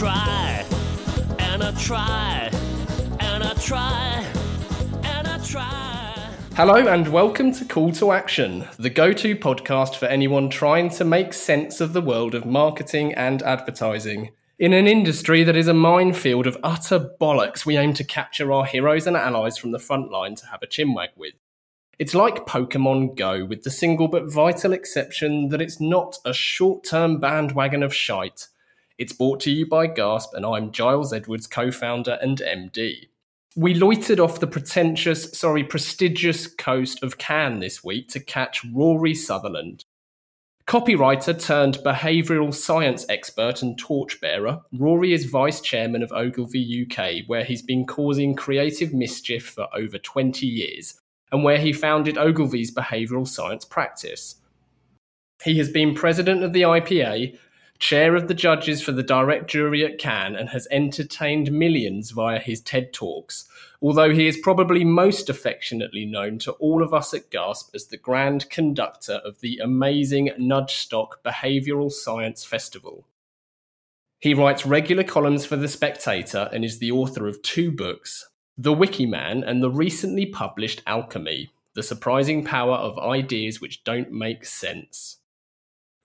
try and I try and I try and I try. Hello and welcome to Call to Action, the go to podcast for anyone trying to make sense of the world of marketing and advertising. In an industry that is a minefield of utter bollocks, we aim to capture our heroes and allies from the front line to have a chinwag with. It's like Pokemon Go, with the single but vital exception that it's not a short term bandwagon of shite. It's brought to you by Gasp, and I'm Giles Edwards, co founder and MD. We loitered off the pretentious, sorry, prestigious coast of Cannes this week to catch Rory Sutherland. Copywriter turned behavioural science expert and torchbearer, Rory is vice chairman of Ogilvy UK, where he's been causing creative mischief for over 20 years, and where he founded Ogilvy's behavioural science practice. He has been president of the IPA, chair of the judges for the direct jury at Cannes, and has entertained millions via his TED Talks, although he is probably most affectionately known to all of us at GASP as the grand conductor of the amazing Nudgestock Behavioural Science Festival. He writes regular columns for The Spectator and is the author of two books The Wikiman and the recently published Alchemy The Surprising Power of Ideas Which Don't Make Sense.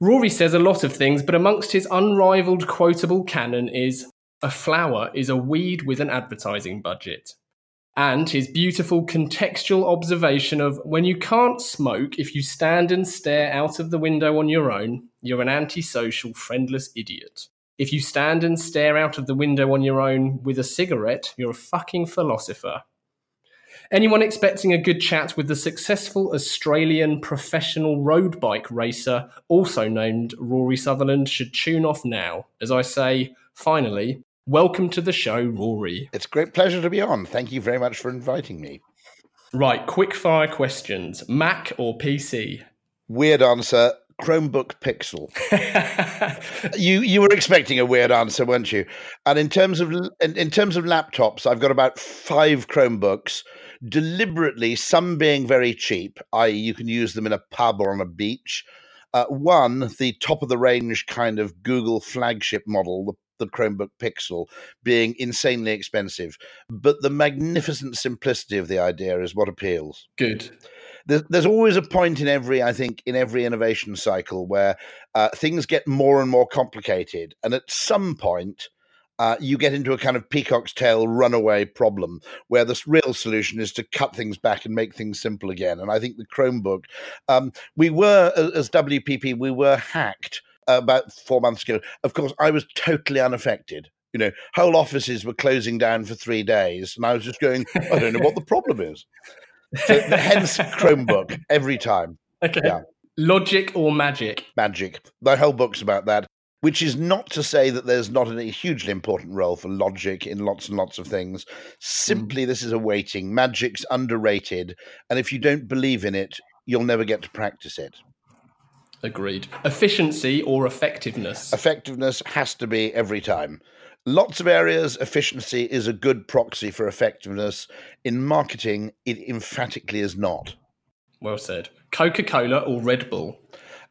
Rory says a lot of things, but amongst his unrivaled quotable canon is a flower is a weed with an advertising budget. And his beautiful contextual observation of when you can't smoke if you stand and stare out of the window on your own, you're an antisocial, friendless idiot. If you stand and stare out of the window on your own with a cigarette, you're a fucking philosopher. Anyone expecting a good chat with the successful Australian professional road bike racer, also named Rory Sutherland, should tune off now. As I say, finally, welcome to the show, Rory. It's a great pleasure to be on. Thank you very much for inviting me. Right, quick fire questions Mac or PC? Weird answer Chromebook Pixel. you you were expecting a weird answer, weren't you? And in terms of in, in terms of laptops, I've got about five Chromebooks deliberately, some being very cheap, i.e., you can use them in a pub or on a beach. Uh, one, the top of the range kind of Google flagship model, the the Chromebook Pixel being insanely expensive, but the magnificent simplicity of the idea is what appeals. Good. There's always a point in every, I think, in every innovation cycle where uh, things get more and more complicated, and at some point, uh, you get into a kind of peacock's tail runaway problem where the real solution is to cut things back and make things simple again. And I think the Chromebook, um, we were, as WPP, we were hacked about four months ago. Of course, I was totally unaffected. You know, whole offices were closing down for three days, and I was just going, I don't know what the problem is. So, hence Chromebook every time. Okay. Yeah. Logic or magic? Magic. The whole book's about that which is not to say that there's not a hugely important role for logic in lots and lots of things. Simply, mm. this is a waiting. Magic's underrated, and if you don't believe in it, you'll never get to practice it. Agreed. Efficiency or effectiveness? Effectiveness has to be every time. Lots of areas, efficiency is a good proxy for effectiveness. In marketing, it emphatically is not. Well said. Coca Cola or Red Bull?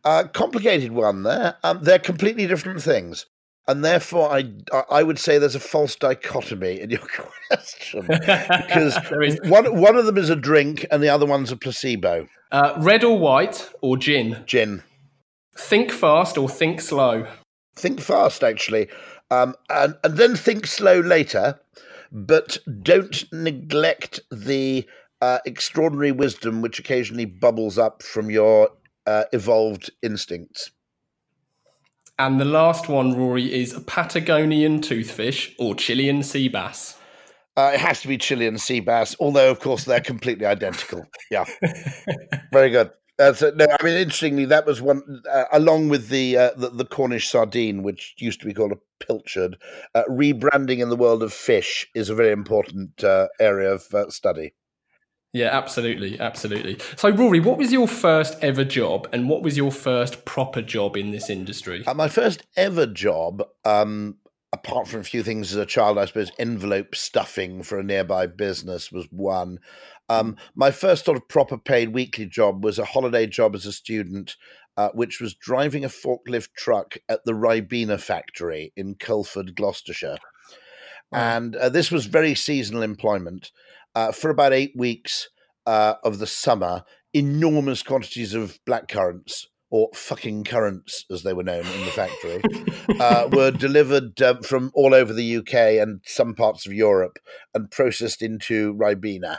Uh, complicated one there. Um, they're completely different things. And therefore, I I would say there's a false dichotomy in your question because one one of them is a drink and the other one's a placebo. Uh, red or white or gin? Gin. Think fast or think slow? Think fast, actually, um, and and then think slow later, but don't neglect the uh, extraordinary wisdom which occasionally bubbles up from your uh, evolved instincts. And the last one, Rory, is Patagonian toothfish or Chilean sea bass. Uh, it has to be Chilean sea bass, although of course they're completely identical. Yeah, very good. Uh, so, no, I mean, interestingly, that was one uh, along with the, uh, the, the Cornish sardine, which used to be called a pilchard. Uh, rebranding in the world of fish is a very important uh, area of uh, study. Yeah, absolutely, absolutely. So, Rory, what was your first ever job, and what was your first proper job in this industry? Uh, my first ever job, um, apart from a few things as a child, I suppose envelope stuffing for a nearby business was one. Um, my first sort of proper paid weekly job was a holiday job as a student, uh, which was driving a forklift truck at the Ribena factory in Coleford, Gloucestershire. And uh, this was very seasonal employment. Uh, for about eight weeks uh, of the summer, enormous quantities of black currants or fucking currants, as they were known in the factory, uh, were delivered uh, from all over the UK and some parts of Europe and processed into Ribena.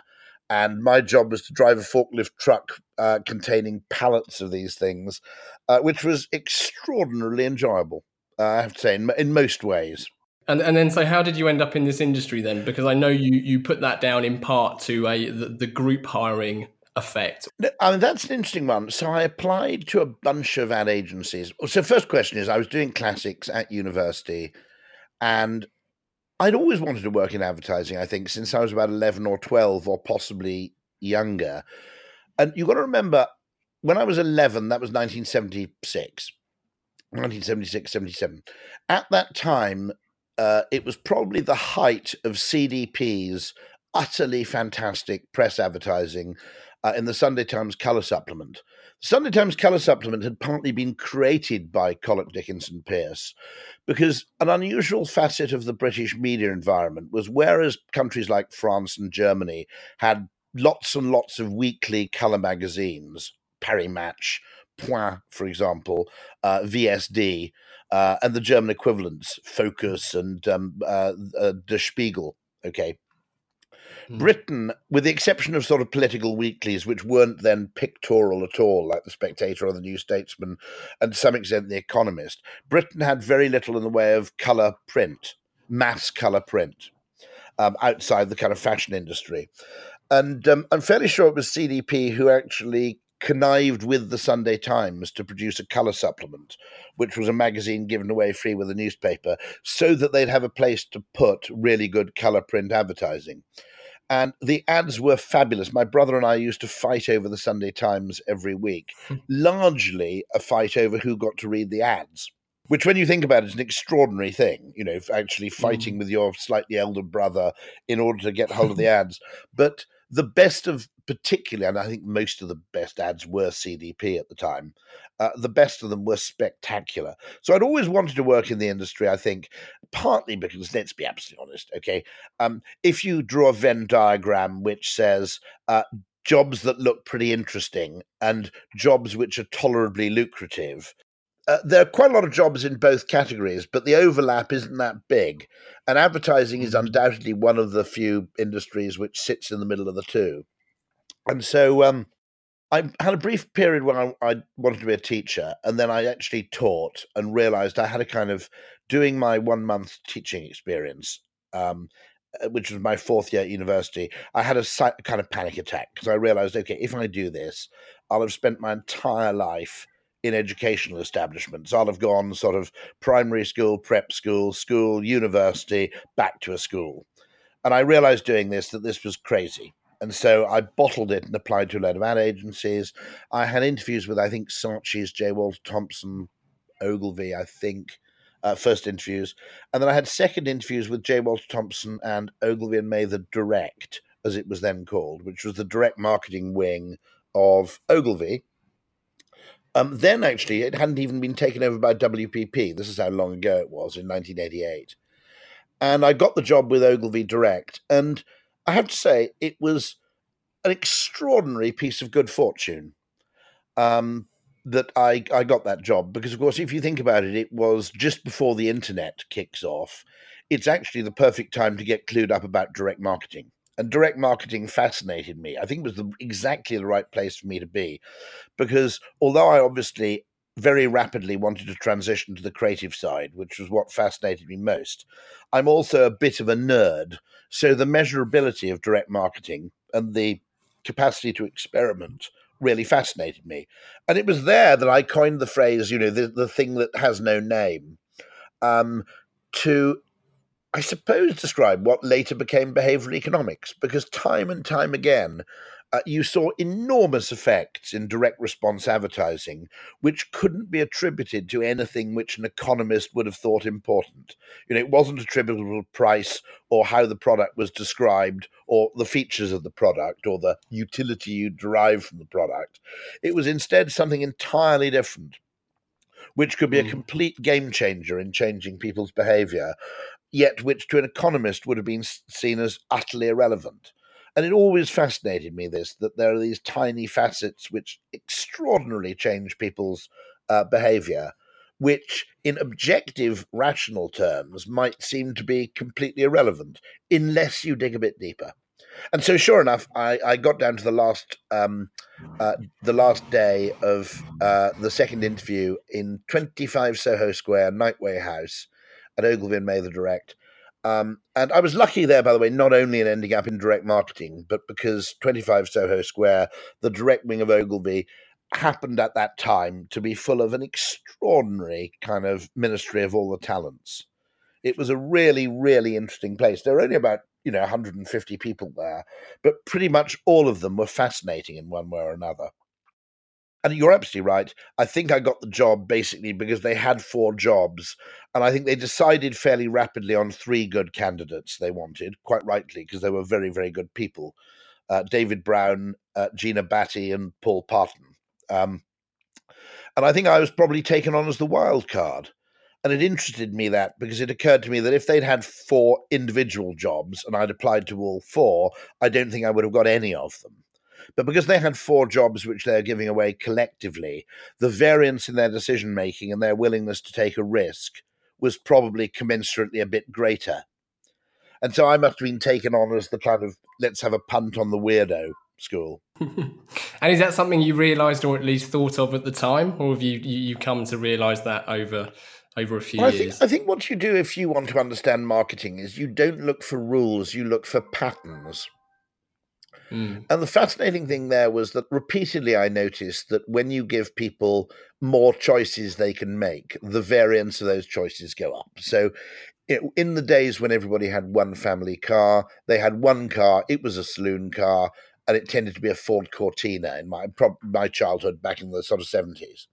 And my job was to drive a forklift truck uh, containing pallets of these things, uh, which was extraordinarily enjoyable, uh, I have to say, in, in most ways. And and then so how did you end up in this industry then? Because I know you you put that down in part to a the, the group hiring effect. I mean, that's an interesting one. So I applied to a bunch of ad agencies. So first question is, I was doing classics at university, and I'd always wanted to work in advertising. I think since I was about eleven or twelve, or possibly younger. And you've got to remember, when I was eleven, that was nineteen seventy six. 1976, 77. At that time, uh, it was probably the height of CDP's utterly fantastic press advertising uh, in the Sunday Times Colour Supplement. The Sunday Times Colour Supplement had partly been created by Collett Dickenson Pearce because an unusual facet of the British media environment was whereas countries like France and Germany had lots and lots of weekly colour magazines, Paris Match, Point, for example, uh, VSD, uh, and the German equivalents, Focus and um, uh, uh, Der Spiegel. Okay. Hmm. Britain, with the exception of sort of political weeklies, which weren't then pictorial at all, like The Spectator or The New Statesman, and to some extent The Economist, Britain had very little in the way of colour print, mass colour print, um, outside the kind of fashion industry. And um, I'm fairly sure it was CDP who actually connived with the Sunday Times to produce a colour supplement, which was a magazine given away free with a newspaper, so that they'd have a place to put really good colour print advertising. And the ads were fabulous. My brother and I used to fight over the Sunday Times every week, hmm. largely a fight over who got to read the ads which when you think about it is an extraordinary thing you know actually fighting mm. with your slightly elder brother in order to get hold of the ads but the best of particularly, and I think most of the best ads were CDP at the time. Uh, the best of them were spectacular. So I'd always wanted to work in the industry. I think partly because let's be absolutely honest. Okay, um, if you draw a Venn diagram which says uh, jobs that look pretty interesting and jobs which are tolerably lucrative, uh, there are quite a lot of jobs in both categories, but the overlap isn't that big. And advertising is mm-hmm. undoubtedly one of the few industries which sits in the middle of the two. And so um, I had a brief period when I, I, wanted to be a teacher, and then I actually taught and realized I had a kind of doing my one month teaching experience. Um, uh, which was my fourth year at university, I had a kind of panic attack because I realized, okay, if I do this, I'll have spent my entire life in educational establishments. I'll have gone sort of primary school, prep school, school, university, back to a school. And I realized doing this that this was crazy. And so I bottled it and applied to a load of ad agencies. I had interviews with, I think, Saatchi's, J. Walter Thompson, Ogilvy, I think, uh, first interviews. And then I had second interviews with J. Walter Thompson and Ogilvy and Mather Direct, as it was then called, which was the direct marketing wing of Ogilvy. Um, then, actually, it hadn't even been taken over by WPP. This is how long ago it was in 1988. And I got the job with Ogilvy Direct. And I have to say, it was an extraordinary piece of good fortune um, that I, I got that job. Because, of course, if you think about it, it was just before the internet kicks off. It's actually the perfect time to get clued up about direct marketing. And direct marketing fascinated me. I think it was the, exactly the right place for me to be. Because although I obviously very rapidly wanted to transition to the creative side, which was what fascinated me most. I'm also a bit of a nerd, so the measurability of direct marketing and the capacity to experiment really fascinated me. And it was there that I coined the phrase, you know, the, the thing that has no name, um, to I suppose, describe what later became behavioral economics, because time and time again, uh, you saw enormous effects in direct response advertising, which couldn't be attributed to anything which an economist would have thought important. You know, it wasn't attributable to price or how the product was described or the features of the product or the utility you derive from the product. It was instead something entirely different. Which could be a complete game changer in changing people's behavior, yet which to an economist would have been seen as utterly irrelevant. And it always fascinated me this that there are these tiny facets which extraordinarily change people's uh, behavior, which in objective, rational terms might seem to be completely irrelevant unless you dig a bit deeper. And so, sure enough, I, I got down to the last um, uh, the last day of uh, the second interview in 25 Soho Square, Nightway House at Ogilvy and Mather Direct, um, and I was lucky there, by the way, not only in ending up in direct marketing, but because 25 Soho Square, the direct wing of Ogilvy, happened at that time to be full of an extraordinary kind of ministry of all the talents. It was a really, really interesting place. There were only about you know 150 people there, but pretty much all of them were fascinating in one way or another and you're absolutely right. I think I got the job basically because they had four jobs, and I think they decided fairly rapidly on three good candidates they wanted, quite rightly, because they were very, very good people. Uh, David Brown, uh, Gina Batty, and Paul Parton. Um, and I think I was probably taken on as the wild card. And it interested me that because it occurred to me that if they'd had four individual jobs and I'd applied to all four, I don't think I would have got any of them. But because they had four jobs which they're giving away collectively, the variance in their decision making and their willingness to take a risk was probably commensurately a bit greater. And so I must have been taken on as the kind of let's have a punt on the weirdo school. and is that something you realised or at least thought of at the time, or have you you come to realise that over over a few well, I years? Think, I think what you do if you want to understand marketing is you don't look for rules, you look for patterns. Mm. And the fascinating thing there was that repeatedly I noticed that when you give people more choices they can make, the variance of those choices go up. So it, in the days when everybody had one family car, they had one car, it was a saloon car, and it tended to be a Ford Cortina in my my childhood back in the sort of 70s.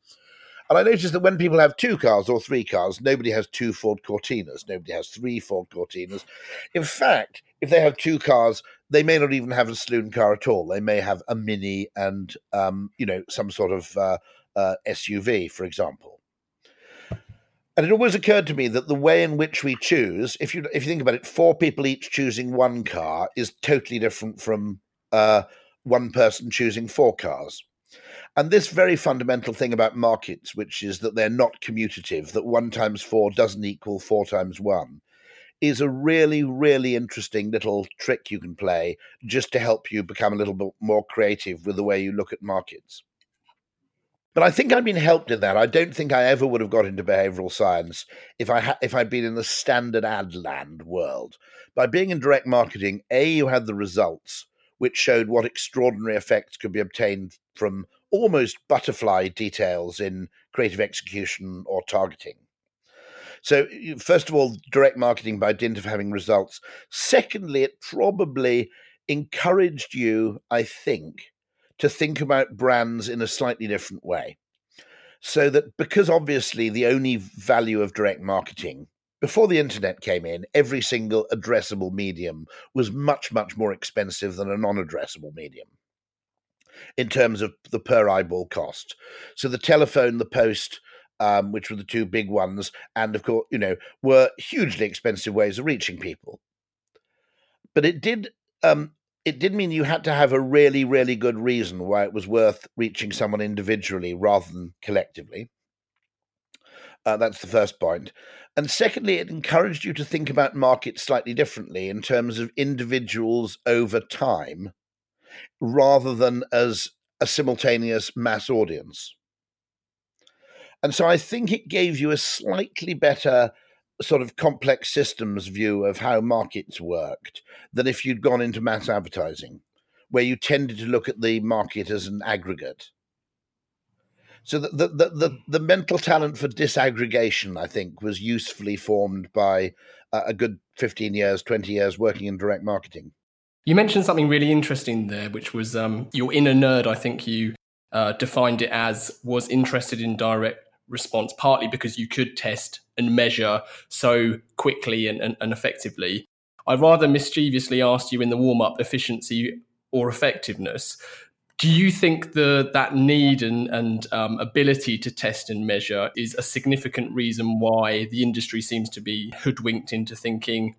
And I noticed that when people have two cars or three cars, nobody has two Ford Cortinas. Nobody has three Ford Cortinas. In fact, if they have two cars, they may not even have a saloon car at all. They may have a Mini and, um, you know, some sort of uh, uh, SUV, for example. And it always occurred to me that the way in which we choose, if you if you think about it, four people each choosing one car is totally different from uh, one person choosing four cars. And this very fundamental thing about markets, which is that they're not commutative, that one times four doesn't equal four times one, is a really, really interesting little trick you can play just to help you become a little bit more creative with the way you look at markets. But I think I've been helped in that. I don't think I ever would have got into behavioral science if I ha- if I'd been in the standard ad land world. By being in direct marketing, a you had the results, which showed what extraordinary effects could be obtained from almost butterfly details in creative execution or targeting. So, first of all, direct marketing by dint of having results. Secondly, it probably encouraged you, I think, to think about brands in a slightly different way. So that because obviously the only value of direct marketing before the internet came in, every single addressable medium was much, much more expensive than a non addressable medium in terms of the per eyeball cost. So the telephone, the post, um, which were the two big ones, and of course, you know, were hugely expensive ways of reaching people. But it did um, it did mean you had to have a really, really good reason why it was worth reaching someone individually rather than collectively. Uh, that's the first point. And secondly, it encouraged you to think about markets slightly differently in terms of individuals over time rather than as a simultaneous mass audience. And so I think it gave you a slightly better sort of complex systems view of how markets worked than if you'd gone into mass advertising, where you tended to look at the market as an aggregate. So the, the, the, the, the mental talent for disaggregation, I think, was usefully formed by a good 15 years, 20 years working in direct marketing. You mentioned something really interesting there, which was um, your inner nerd, I think you uh, defined it as, was interested in direct response, partly because you could test and measure so quickly and, and, and effectively. I rather mischievously asked you in the warm up efficiency or effectiveness do you think the that need and, and um, ability to test and measure is a significant reason why the industry seems to be hoodwinked into thinking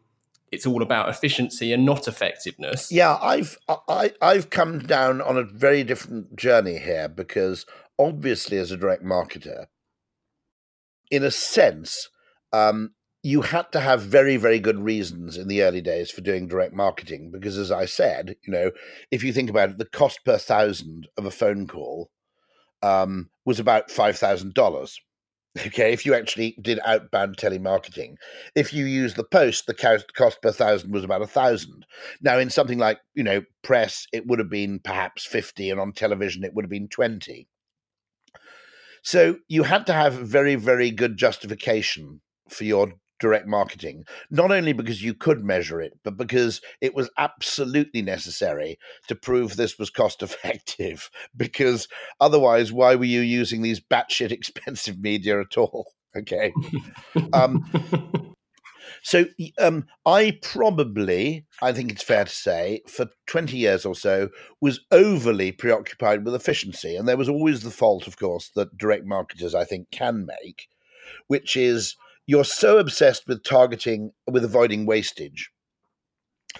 it's all about efficiency and not effectiveness? Yeah, I've I, I've come down on a very different journey here because obviously, as a direct marketer, in a sense, um, you had to have very, very good reasons in the early days for doing direct marketing because, as I said, you know, if you think about it, the cost per thousand of a phone call um, was about five thousand dollars. Okay, if you actually did outbound telemarketing, if you use the post, the cost per thousand was about a thousand. Now, in something like you know press, it would have been perhaps fifty, and on television, it would have been twenty. So you had to have very, very good justification for your direct marketing, not only because you could measure it, but because it was absolutely necessary to prove this was cost effective. Because otherwise, why were you using these batshit expensive media at all? Okay. Um, so um, I probably, I think it's fair to say, for 20 years or so, was overly preoccupied with efficiency. And there was always the fault, of course, that direct marketers, I think, can make, which is you're so obsessed with targeting, with avoiding wastage.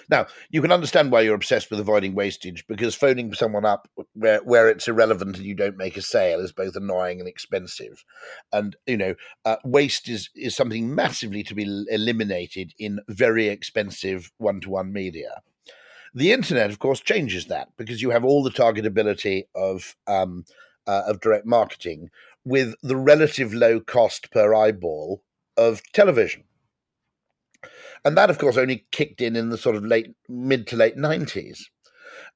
Now, you can understand why you're obsessed with avoiding wastage because phoning someone up where, where it's irrelevant and you don't make a sale is both annoying and expensive. And, you know, uh, waste is, is something massively to be eliminated in very expensive one to one media. The internet, of course, changes that because you have all the targetability of, um, uh, of direct marketing with the relative low cost per eyeball of television. And that, of course, only kicked in in the sort of late, mid to late 90s.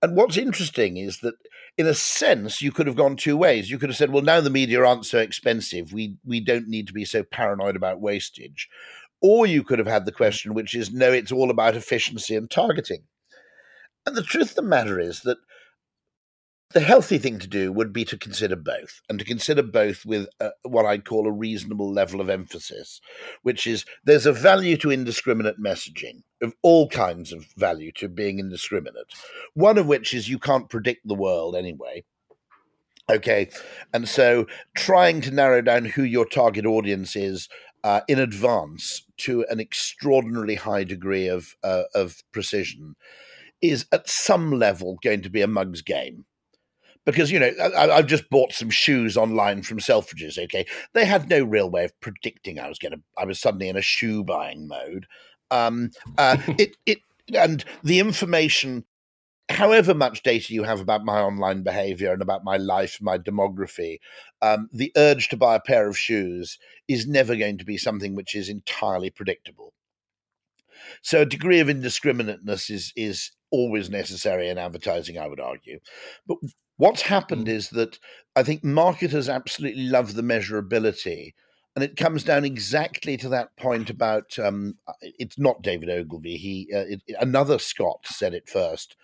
And what's interesting is that, in a sense, you could have gone two ways. You could have said, well, now the media aren't so expensive. We, we don't need to be so paranoid about wastage. Or you could have had the question, which is, no, it's all about efficiency and targeting. And the truth of the matter is that the healthy thing to do would be to consider both, and to consider both with uh, what I'd call a reasonable level of emphasis, which is there's a value to indiscriminate messaging, of all kinds of value to being indiscriminate. One of which is you can't predict the world anyway. Okay, and so trying to narrow down who your target audience is uh, in advance to an extraordinarily high degree of uh, of precision is at some level going to be a mug's game because you know I, have just bought some shoes online from Selfridges. Okay, they had no real way of predicting I was going to. I was suddenly in a shoe buying mode. Um, uh, it it and the information, however much data you have about my online behavior and about my life, my demography, um, the urge to buy a pair of shoes is never going to be something which is entirely predictable. So a degree of indiscriminateness is is always necessary in advertising, I would argue. But What's happened mm. is that I think marketers absolutely love the measurability. And it comes down exactly to that point about um, uh, it's not David Ogilvy. He uh, it, another Scott said it first,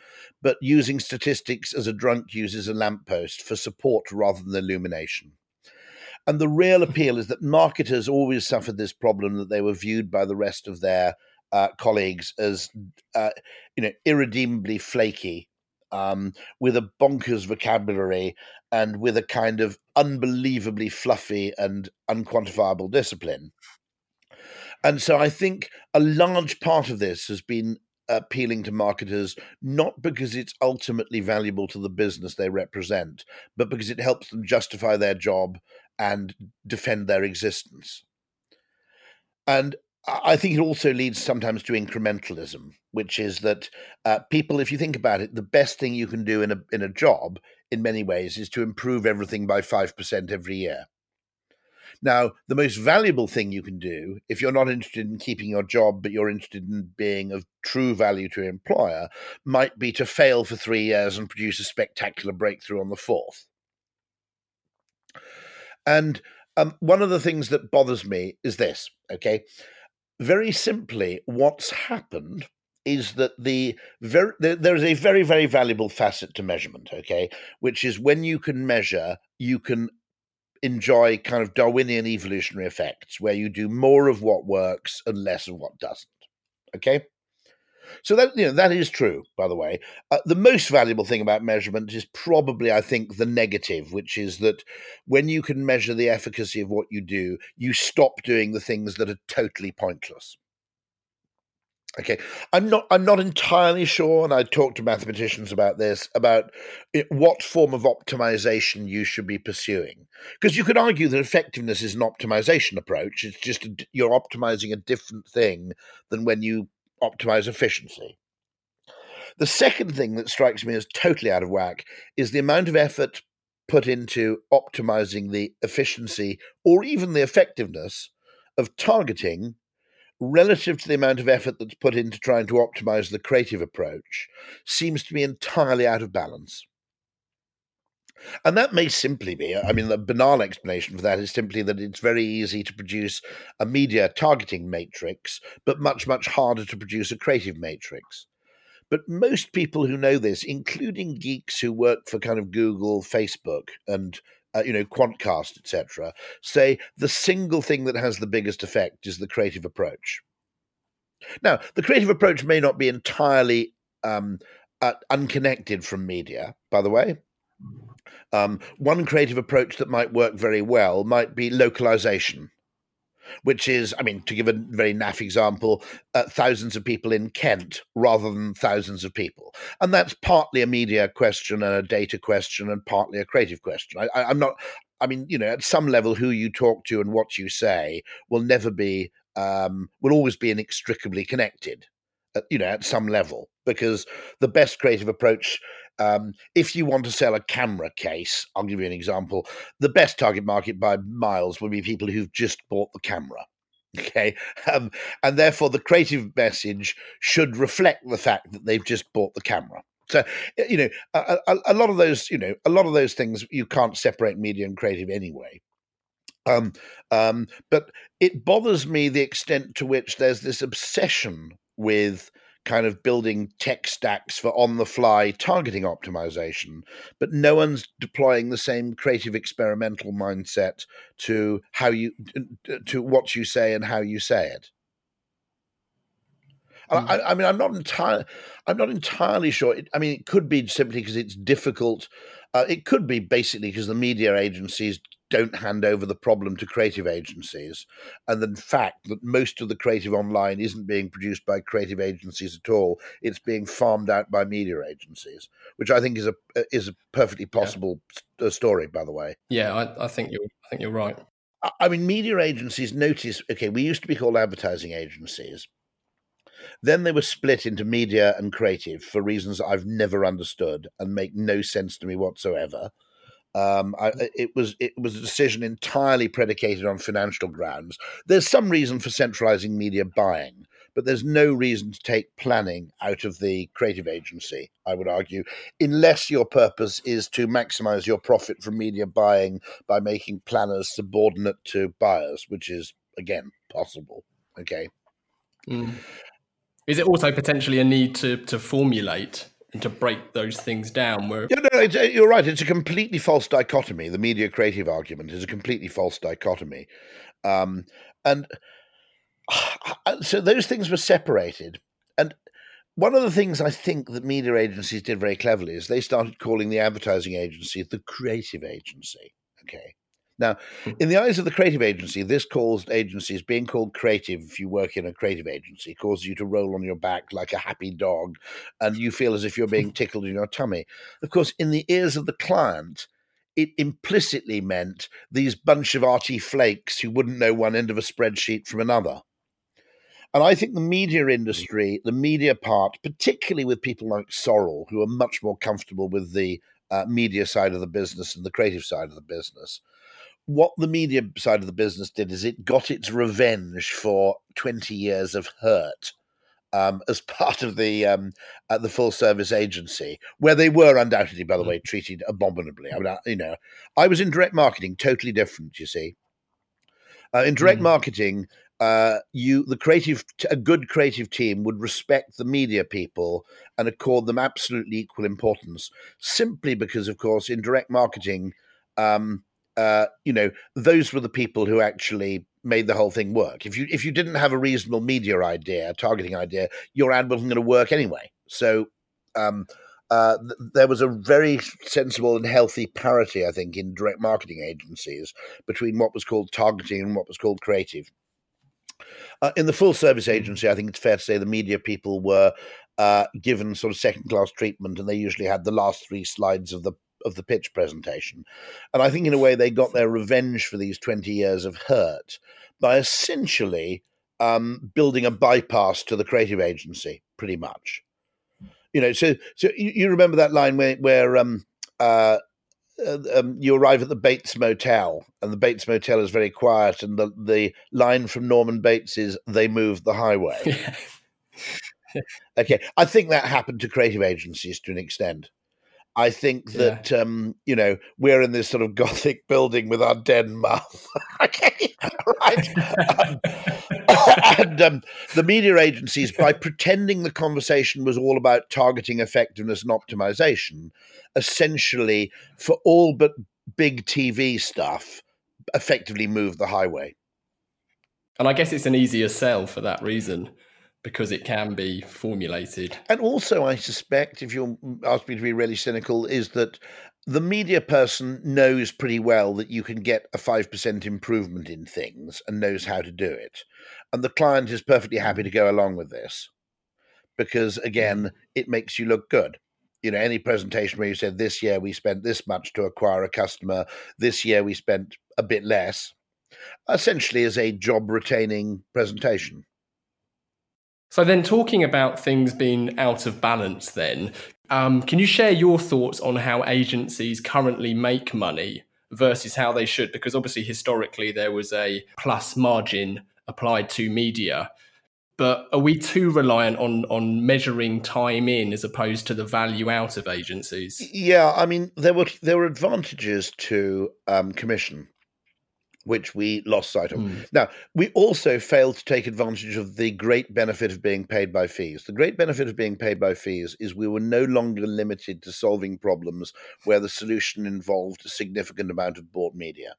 but using statistics as a drunk uses a lamppost for support rather than illumination. And the real appeal is that marketers always suffered this problem that they were viewed by the rest of their uh, colleagues as uh, you know irredeemably flaky um, with a bonkers vocabulary and with a kind of unbelievably fluffy and unquantifiable discipline. And so I think a large part of this has been appealing to marketers, not because it's ultimately valuable to the business they represent, but because it helps them justify their job and defend their existence. And I think it also leads sometimes to incrementalism, which is that uh, people, if you think about it, the best thing you can do in a in a job, in many ways, is to improve everything by five percent every year. Now, the most valuable thing you can do, if you're not interested in keeping your job, but you're interested in being of true value to your employer, might be to fail for three years and produce a spectacular breakthrough on the fourth. And um, one of the things that bothers me is this. Okay, very simply, what's happened is that the very there, there is a very very valuable facet to measurement. Okay, which is when you can measure, you can enjoy kind of Darwinian evolutionary effects, where you do more of what works and less of what doesn't. Okay. So that you know that is true, by the way. Uh, the most valuable thing about measurement is probably, I think, the negative, which is that when you can measure the efficacy of what you do, you stop doing the things that are totally pointless. Okay, I'm not. I'm not entirely sure, and I talked to mathematicians about this about it, what form of optimization you should be pursuing, because you could argue that effectiveness is an optimization approach. It's just a, you're optimizing a different thing than when you optimize efficiency. The second thing that strikes me as totally out of whack is the amount of effort put into optimizing the efficiency or even the effectiveness of targeting relative to the amount of effort that's put into trying to optimize the creative approach seems to be entirely out of balance. And that may simply be, I mean, the banal explanation for that is simply that it's very easy to produce a media targeting matrix, but much, much harder to produce a creative matrix. But most people who know this, including geeks who work for kind of Google, Facebook, and uh, you know, Quantcast, etc., say the single thing that has the biggest effect is the creative approach. Now, the creative approach may not be entirely um, uh, unconnected from media, by the way. Um, one creative approach that might work very well might be localization, which is, I mean, to give a very naff example, uh, thousands of people in Kent rather than thousands of people. And that's partly a media question and a data question and partly a creative question. I, I, I'm not, I mean, you know, at some level, who you talk to and what you say will never be, um, will always be inextricably connected, at, you know, at some level, because the best creative approach um, if you want to sell a camera case, I'll give you an example. The best target market by miles would be people who've just bought the camera. Okay. Um, and therefore, the creative message should reflect the fact that they've just bought the camera. So, you know, a, a, a lot of those, you know, a lot of those things you can't separate media and creative anyway. Um, um, but it bothers me the extent to which there's this obsession with kind of building tech stacks for on the fly targeting optimization, but no one's deploying the same creative experimental mindset to how you to what you say and how you say it. Mm. I, I, mean, I'm not entirely, I'm not entirely sure. I mean, it could be simply because it's difficult. Uh, it could be basically because the media agencies don't hand over the problem to creative agencies, and the fact that most of the creative online isn't being produced by creative agencies at all; it's being farmed out by media agencies, which I think is a is a perfectly possible yeah. Uh, story. By the way, yeah, I, I think you're I think you're right. I mean, media agencies notice. Okay, we used to be called advertising agencies. Then they were split into media and creative for reasons I've never understood and make no sense to me whatsoever. Um, I, it was it was a decision entirely predicated on financial grounds. There's some reason for centralizing media buying, but there's no reason to take planning out of the creative agency. I would argue, unless your purpose is to maximize your profit from media buying by making planners subordinate to buyers, which is again possible. Okay. Mm. Is it also potentially a need to to formulate and to break those things down. Where yeah, no, you're right. It's a completely false dichotomy. The media creative argument is a completely false dichotomy, um, and so those things were separated. And one of the things I think that media agencies did very cleverly is they started calling the advertising agency the creative agency. Okay, now, hmm. in the eyes of the creative agency, this calls agencies being called creative if you work in a creative agency causes you to roll on your back like a happy dog and you feel as if you're being tickled in your tummy. Of course, in the ears of the client, it implicitly meant these bunch of arty flakes who wouldn't know one end of a spreadsheet from another. And I think the media industry, the media part, particularly with people like Sorrell, who are much more comfortable with the uh, media side of the business and the creative side of the business, what the media side of the business did is it got its revenge for 20 years of hurt um, as part of the um, uh, the full service agency, where they were undoubtedly, by the way, treated abominably. I mean, I, you know, I was in direct marketing, totally different. You see, uh, in direct Mm. marketing, uh, you the creative a good creative team would respect the media people and accord them absolutely equal importance, simply because, of course, in direct marketing. Um, uh, you know, those were the people who actually made the whole thing work. If you if you didn't have a reasonable media idea, a targeting idea, your ad wasn't going to work anyway. So um, uh, th- there was a very sensible and healthy parity, I think, in direct marketing agencies between what was called targeting and what was called creative. Uh, in the full service agency, I think it's fair to say the media people were uh, given sort of second class treatment, and they usually had the last three slides of the of the pitch presentation. And I think, in a way, they got their revenge for these twenty years of hurt by essentially um, building a bypass to the creative agency, pretty much. You know, so so you, you remember that line where where um, uh, uh, um, you arrive at the Bates Motel, and the Bates Motel is very quiet, and the the line from Norman Bates is "They moved the highway." Okay, I think that happened to creative agencies to an extent. I think Yeah. that um, you know we're in this sort of gothic building with our dead mouth. okay, right. Um, and um, the media agencies, by pretending the conversation was all about targeting effectiveness and optimization, essentially for all but big TV stuff, effectively moved the highway. And I guess it's an easier sell for that reason because it can be formulated. And also, I suspect, if you ask me to be really cynical, is that the media person knows pretty well that you can get a 5% improvement in things and knows how to do it. And the client is perfectly happy to go along with this because, again, it makes you look good. You know, any presentation where you said this year we spent this much to acquire a customer, this year we spent a bit less, essentially is a job retaining presentation. So then, talking about things being out of balance, then um, can you share your thoughts on how agencies currently make money versus how they should? Because obviously, historically, there was a plus margin applied to media. But are we too reliant on on measuring time in as opposed to the value out of agencies? Yeah, I mean there were there were advantages to um, commission, which we lost sight of. Mm. Now we also failed to take advantage of the great benefit of being paid by fees. The great benefit of being paid by fees is we were no longer limited to solving problems where the solution involved a significant amount of bought media.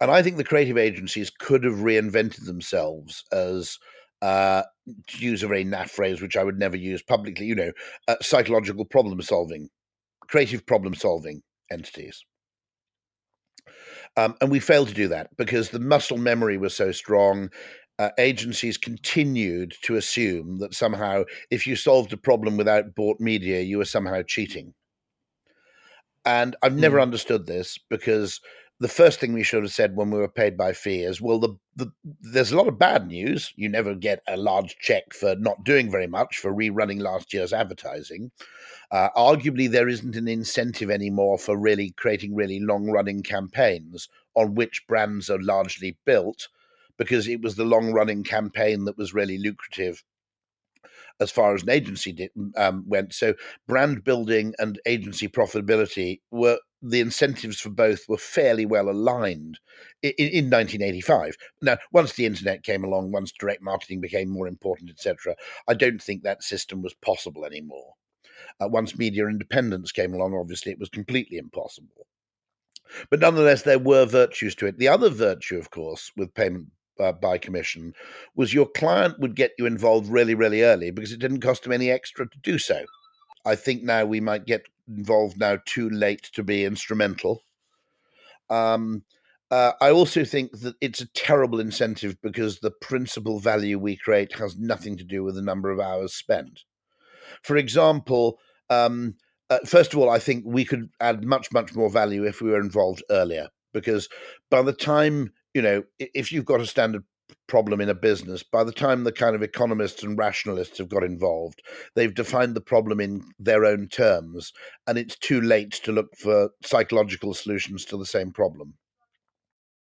And I think the creative agencies could have reinvented themselves as, uh, to use a very naff phrase, which I would never use publicly, you know, uh, psychological problem solving, creative problem solving entities. Um, and we failed to do that because the muscle memory was so strong. Uh, agencies continued to assume that somehow, if you solved a problem without bought media, you were somehow cheating. And I've never Mm. understood this because the first thing we should have said when we were paid by fee is, well, the, the there's a lot of bad news. You never get a large check for not doing very much for rerunning last year's advertising. Uh, arguably, there isn't an incentive anymore for really creating really long running campaigns on which brands are largely built because it was the long running campaign that was really lucrative as far as an agency did, um, went. So brand building and agency profitability were the incentives for both were fairly well aligned in, in 1985. Now, once the internet came along, once direct marketing became more important, etc., I don't think that system was possible anymore. Uh, once media independence came along, obviously it was completely impossible. But nonetheless, there were virtues to it. The other virtue, of course, with payment uh, by commission was your client would get you involved really, really early because it didn't cost them any extra to do so. I think now we might get involved now too late to be instrumental. Um, uh, I also think that it's a terrible incentive because the principal value we create has nothing to do with the number of hours spent. For example, um, uh, first of all, I think we could add much, much more value if we were involved earlier because by the time you know, if you've got a standard problem in a business, by the time the kind of economists and rationalists have got involved, they've defined the problem in their own terms, and it's too late to look for psychological solutions to the same problem.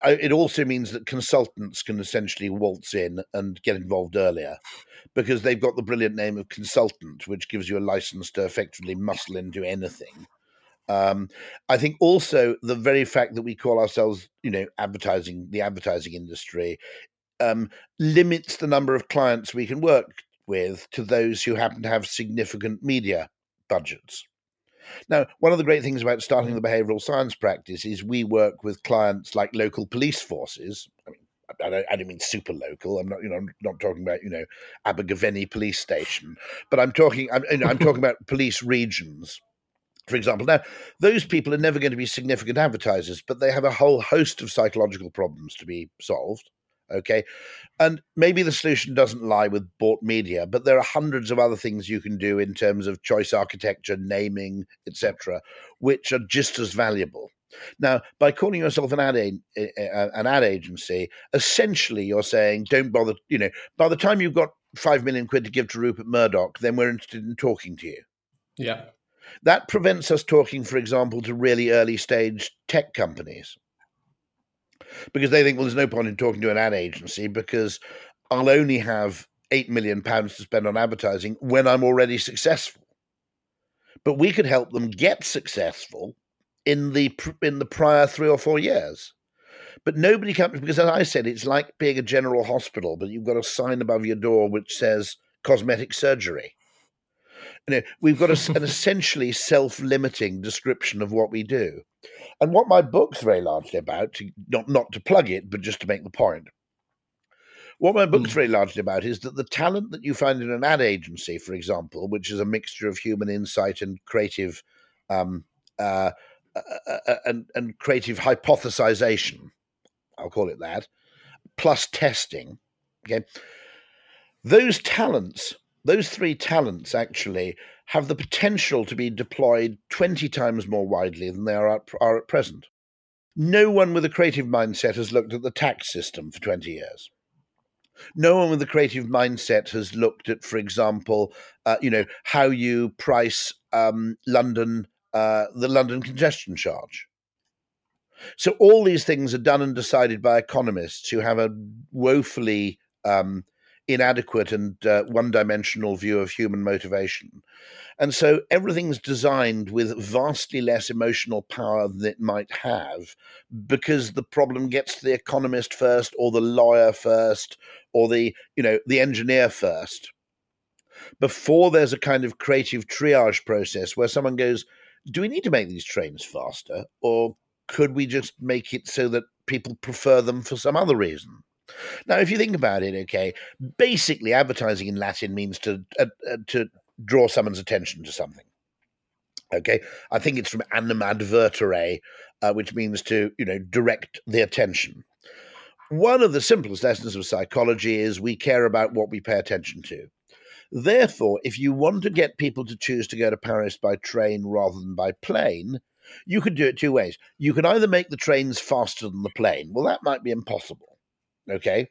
It also means that consultants can essentially waltz in and get involved earlier because they've got the brilliant name of consultant, which gives you a license to effectively muscle into anything. Um, I think also the very fact that we call ourselves, you know, advertising, the advertising industry, um, limits the number of clients we can work with to those who happen to have significant media budgets. Now, one of the great things about starting the behavioral science practice is we work with clients like local police forces. I mean, I don't, I don't mean super local. I'm not, you know, I'm not talking about, you know, Abergavenny police station, but I'm talking, I'm, you know, I'm talking about police regions for example. Now, those people are never going to be significant advertisers, but they have a whole host of psychological problems to be solved. Okay. And maybe the solution doesn't lie with bought media, but there are hundreds of other things you can do in terms of choice architecture, naming, etc., which are just as valuable. Now, by calling yourself an ad eh, eh, a- an ad agency, essentially you're saying, don't bother. You know, by the time you've got five million quid to give to Rupert Murdoch, then we're interested in talking to you. Yeah. That prevents us talking, for example, to really early stage tech companies because they think, well, there's no point in talking to an ad agency because I'll only have eight million pounds to spend on advertising when I'm already successful. But we could help them get successful in the in the prior three or four years. But nobody comes because, as I said, it's like being a general hospital, but you've got a sign above your door which says cosmetic surgery. You know, we've got a, an essentially self-limiting description of what we do. And what my book's very largely about, to, not not to plug it, but just to make the point. What my book's mm. very largely about is that the talent that you find in an ad agency, for example, which is a mixture of human insight and creative, um, uh, uh, uh, uh and, and creative hypothesization, I'll call it that, plus testing. Okay, those talents those three talents actually have the potential to be deployed 20 times more widely than they are at, are at present. No one with a creative mindset has looked at the tax system for 20 years. No one with a creative mindset has looked at, for example, uh, you know, how you price um, London, uh, the London congestion charge. So all these things are done and decided by economists who have a woefully um, inadequate and uh, one dimensional view of human motivation. And so everything's designed with vastly less emotional power than it might have because the problem gets to the economist first or the lawyer first or the you know the engineer first before there's a kind of creative triage process where someone goes do we need to make these trains faster or could we just make it so that people prefer them for some other reason now, if you think about it, okay, basically advertising in Latin means to uh, uh, to draw someone's attention to something. Okay, I think it's from animadvertere, uh, which means to you know direct the attention. One of the simplest lessons of psychology is we care about what we pay attention to. Therefore, if you want to get people to choose to go to Paris by train rather than by plane, you could do it two ways. You can either make the trains faster than the plane. Well, that might be impossible Okay.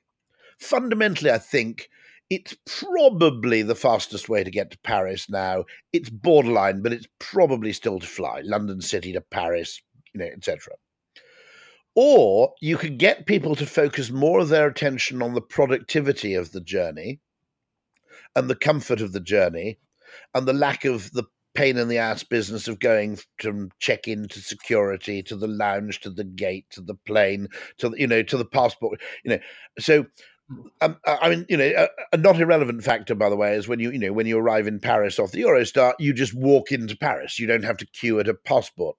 Fundamentally, I think it's probably the fastest way to get to Paris now. It's borderline, but it's probably still to fly London City to Paris, you know, etc. Or you could get people to focus more of their attention on the productivity of the journey and the comfort of the journey and the lack of the pain in the ass business of going from check in to security to the lounge to the gate to the plane to the, you know to the passport you know so um, I mean, you know, a, a, not irrelevant factor, by the way, is when you, you know, when you arrive in Paris off the Eurostar, you just walk into Paris. You don't have to queue at a passport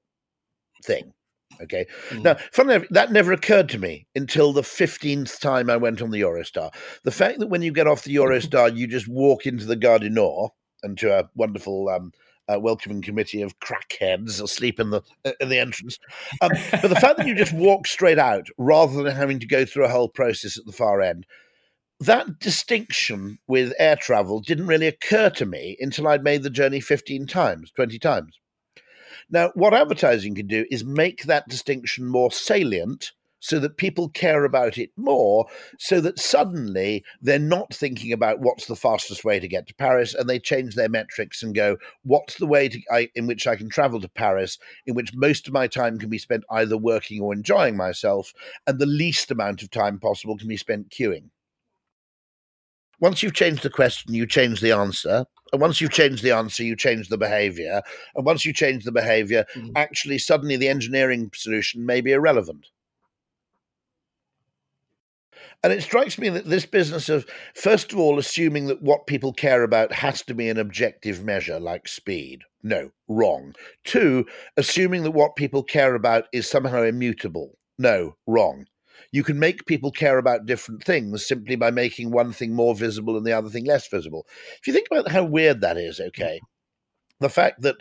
thing. Okay. Mm. Now, funnily that never occurred to me until the 15th time I went on the Eurostar. The fact that when you get off the Eurostar, you just walk into the Gare du Nord and to a wonderful um, uh, welcoming committee of crackheads asleep in the uh, in the entrance. Um, but the fact that you just walk straight out rather than having to go through a whole process at the far end, that distinction with air travel didn't really occur to me until I'd made the journey 15 times, 20 times. Now, what advertising can do is make that distinction more salient so that people care about it more, so that suddenly they're not thinking about what's the fastest way to get to Paris and they change their metrics and go, what's the way to, I, in which I can travel to Paris, in which most of my time can be spent either working or enjoying myself, and the least amount of time possible can be spent queuing. Once you've changed the question, you change the answer. And once you've changed the answer, you change the behavior. And once you change the behavior, mm-hmm. actually, suddenly the engineering solution may be irrelevant. And it strikes me that this business of, first of all, assuming that what people care about has to be an objective measure like speed. No, wrong. Two, assuming that what people care about is somehow immutable. No, wrong. You can make people care about different things simply by making one thing more visible and the other thing less visible. If you think about how weird that is, okay, mm-hmm. the fact that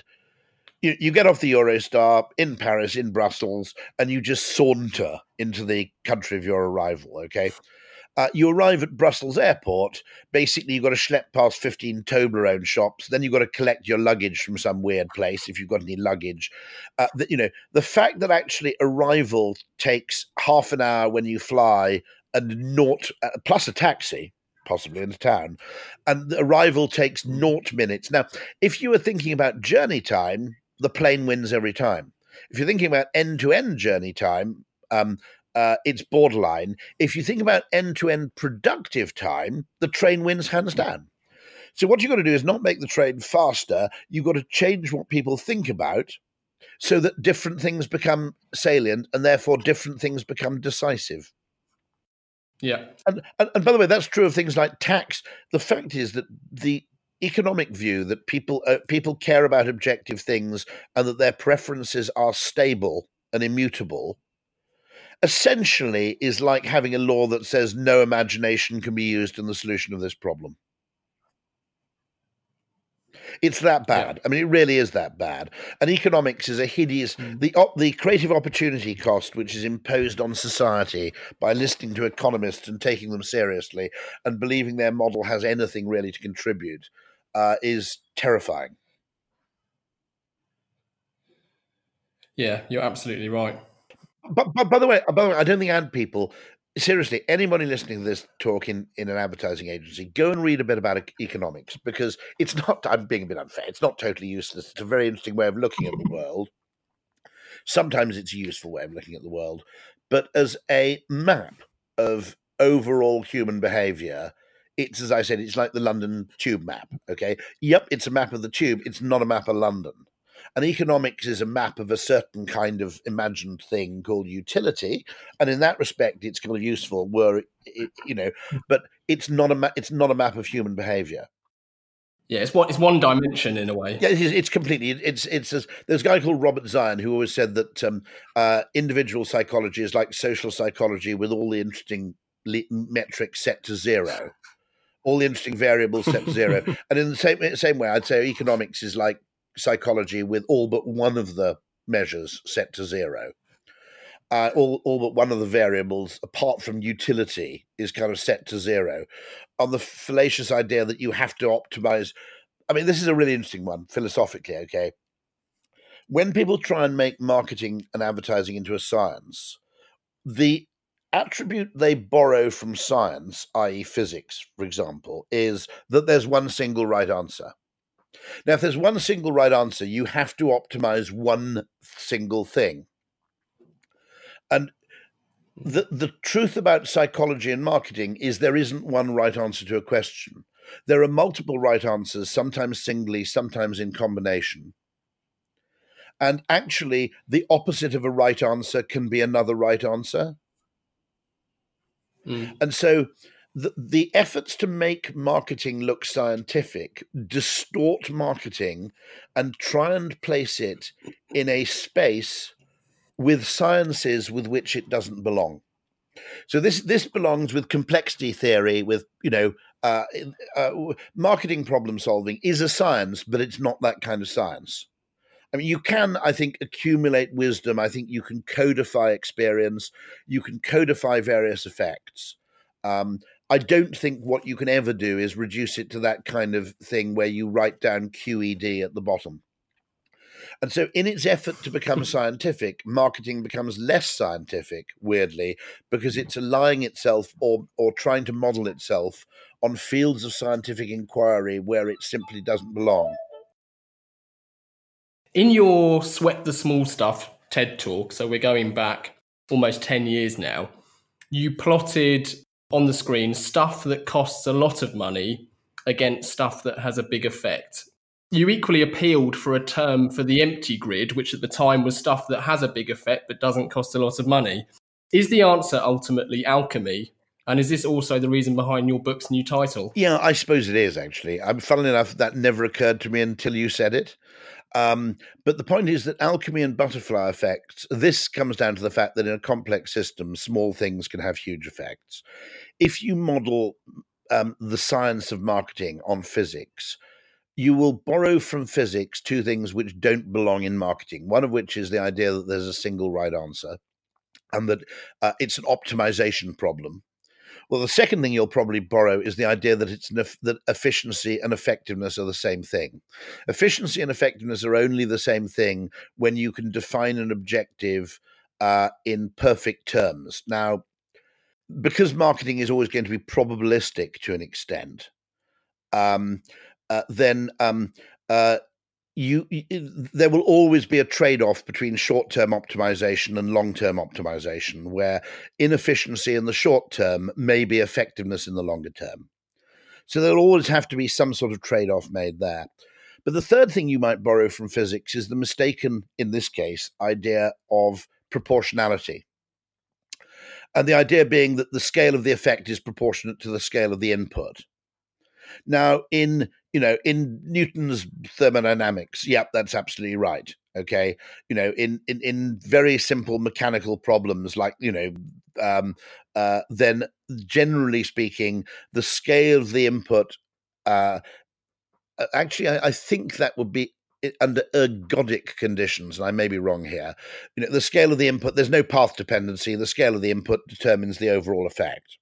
you, you get off the Eurostar in Paris, in Brussels, and you just saunter into the country of your arrival, okay? Uh, you arrive at Brussels airport. Basically, you've got to schlep past 15 Toblerone shops. Then you've got to collect your luggage from some weird place if you've got any luggage. Uh, the, you know, the fact that actually arrival takes half an hour when you fly and naught uh, plus a taxi, possibly into town, and the arrival takes naught minutes. Now, if you were thinking about journey time, the plane wins every time. If you're thinking about end to end journey time, um, uh, it's borderline. If you think about end to end productive time, the train wins hands down. So, what you've got to do is not make the train faster, you've got to change what people think about so that different things become salient and therefore different things become decisive. Yeah. And, and, and by the way, that's true of things like tax. The fact is that the economic view that people uh, people care about objective things and that their preferences are stable and immutable essentially is like having a law that says no imagination can be used in the solution of this problem. It's that bad. Yeah. I mean, it really is that bad. And economics is a hideous mm. the op, the creative opportunity cost which is imposed on society by listening to economists and taking them seriously and believing their model has anything really to contribute uh, is terrifying. Yeah, you're absolutely right. But, but by the way, by the way, I don't think ad people seriously anybody listening to this talk in, in an advertising agency go and read a bit about economics because it's not i'm being a bit unfair it's not totally useless it's a very interesting way of looking at the world sometimes it's a useful way of looking at the world but as a map of overall human behavior it's as i said it's like the london tube map okay yep it's a map of the tube it's not a map of london and economics is a map of a certain kind of imagined thing called utility. And in that respect, it's kind of useful. Were it, you know, but it's not a ma- it's not a map of human behavior. Yeah, it's one it's one dimension in a way. Yeah, it's, it's completely. It's it's there's a guy called Robert Zajonc who always said that um, uh, individual psychology is like social psychology with all the interesting le- metrics set to zero, all the interesting variables set to zero. and in the same same way, I'd say economics is like psychology with all but one of the measures set to zero. Uh, all, all but one of the variables, apart from utility, is kind of set to zero. On the fallacious idea that you have to optimize. I mean, this is a really interesting one philosophically, okay? When people try and make marketing and advertising into a science, the attribute they borrow from science, i.e., physics, for example, is that there's one single right answer. Now, if there's one single right answer, you have to optimize one single thing. And the, the truth about psychology and marketing is there isn't one right answer to a question. There are multiple right answers, sometimes singly, sometimes in combination. And actually, the opposite of a right answer can be another right answer. Mm. And so the, the efforts to make marketing look scientific distort marketing and try and place it in a space with sciences with which it doesn't belong. So this this belongs with complexity theory, with you know, uh, uh, marketing problem solving is a science, but it's not that kind of science. I mean, you can, I think, accumulate wisdom. I think you can codify experience. You can codify various effects. Um, I don't think what you can ever do is reduce it to that kind of thing where you write down QED at the bottom. And so, in its effort to become scientific, marketing becomes less scientific, weirdly, because it's allying itself or, or trying to model itself on fields of scientific inquiry where it simply doesn't belong. In your Sweat the Small Stuff TED talk, so we're going back almost 10 years now, you plotted on the screen stuff that costs a lot of money against stuff that has a big effect. You equally appealed for a term for the empty grid, which at the time was stuff that has a big effect but doesn't cost a lot of money. Is the answer ultimately alchemy? And is this also the reason behind your book's new title? Yeah, I suppose it is actually. I'm funnily enough, that never occurred to me until you said it. Um, but the point is that alchemy and butterfly effects, this comes down to the fact that in a complex system, small things can have huge effects. If you model um, the science of marketing on physics, you will borrow from physics two things which don't belong in marketing. One of which is the idea that there's a single right answer and that uh, it's an optimization problem. Well, the second thing you'll probably borrow is the idea that it's that efficiency and effectiveness are the same thing. Efficiency and effectiveness are only the same thing when you can define an objective uh, in perfect terms. Now, because marketing is always going to be probabilistic to an extent, um, uh, then um, uh, you, you, there will always be a trade-off between short-term optimization and long-term optimization, where inefficiency in the short term may be effectiveness in the longer term. So there'll always have to be some sort of trade-off made there. But the third thing you might borrow from physics is the mistaken, in this case, idea of proportionality. And the idea being that the scale of the effect is proportionate to the scale of the input. Now, in you know, in Newton's thermodynamics, yep, that's absolutely right. Okay, you know, in in in very simple mechanical problems like you know, um, uh, then generally speaking, the scale of the input. Uh, actually, I, I think that would be under ergodic conditions, and I may be wrong here. You know, the scale of the input, there's no path dependency. The scale of the input determines the overall effect.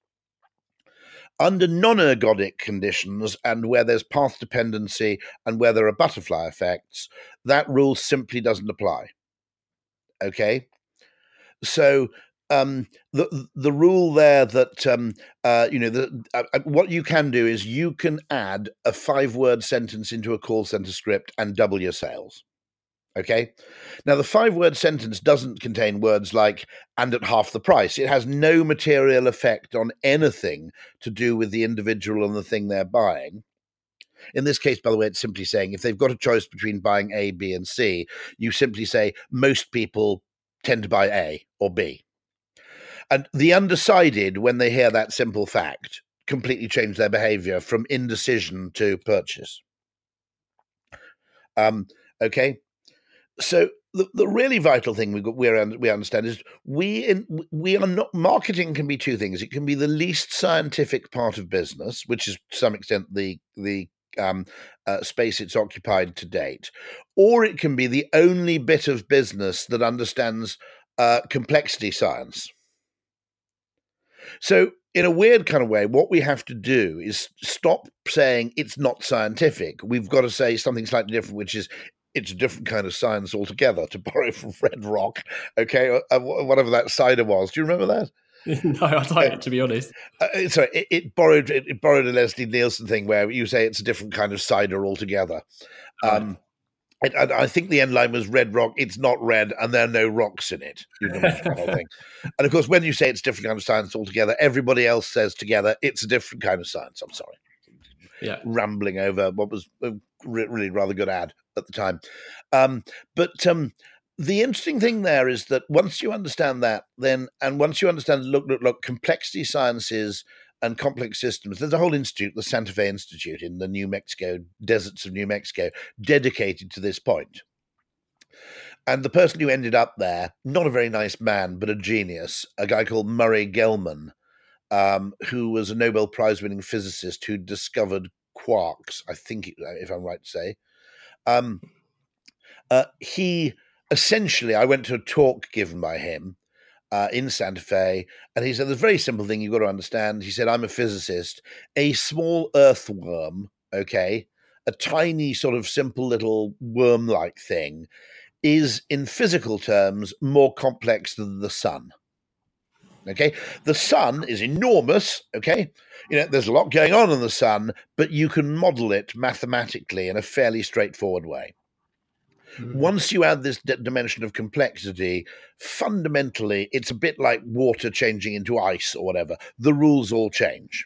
Under non ergodic conditions and where there's path dependency and where there are butterfly effects, that rule simply doesn't apply. Okay? So um, the the rule there that um, uh, you know the, uh, uh, what you can do is you can add a five word sentence into a call center script and double your sales. Okay. Now, the five word sentence doesn't contain words like and at half the price. It has no material effect on anything to do with the individual and the thing they're buying. In this case, by the way, it's simply saying if they've got a choice between buying A, B, and C, you simply say most people tend to buy A or B. And the undecided, when they hear that simple fact, completely change their behavior from indecision to purchase. Um, okay so the, the really vital thing we we we understand is we in, we are not marketing can be two things. It can be the least scientific part of business, which is to some extent the the um, uh, space it's occupied to date, or it can be the only bit of business that understands uh, complexity science. So, in a weird kind of way, what we have to do is stop saying it's not scientific. We've got to say something slightly different, which is it's a different kind of science altogether, to borrow from Red Rock, okay, uh, uh whatever that cider was. Do you remember that? no, I don't, to be honest. Uh, uh sorry, it, it borrowed it, it, borrowed a Leslie Nielsen thing where you say it's a different kind of cider altogether. Um, right. and, I think the end line was Red Rock. It's not red, and there are no rocks in it. You know, whole thing. And of course, when you say it's a different kind of science altogether, everybody else says together it's a different kind of science. I'm sorry. Yeah, rambling over what was a really rather good ad at the time. Um, but um, the interesting thing there is that once you understand that, then and once you understand, look, look, look, complexity sciences and complex systems. There's a whole institute, the Santa Fe Institute in the New Mexico deserts of New Mexico, dedicated to this point. And the person who ended up there, not a very nice man, but a genius, a guy called Murray Gell-Mann, um, who was a Nobel Prize winning physicist who discovered quarks, I think, if I'm right to say. Um, uh, he essentially, I went to a talk given by him uh, in Santa Fe, and he said, "There's a very simple thing you've got to understand." He said, "I'm a physicist. A small earthworm, okay, a tiny sort of simple little worm like thing is in physical terms more complex than the sun. Okay, the sun is enormous. Okay, you know there's a lot going on in the sun, but you can model it mathematically in a fairly straightforward way. Mm-hmm. Once you add this d- dimension of complexity, fundamentally, it's a bit like water changing into ice or whatever. The rules all change.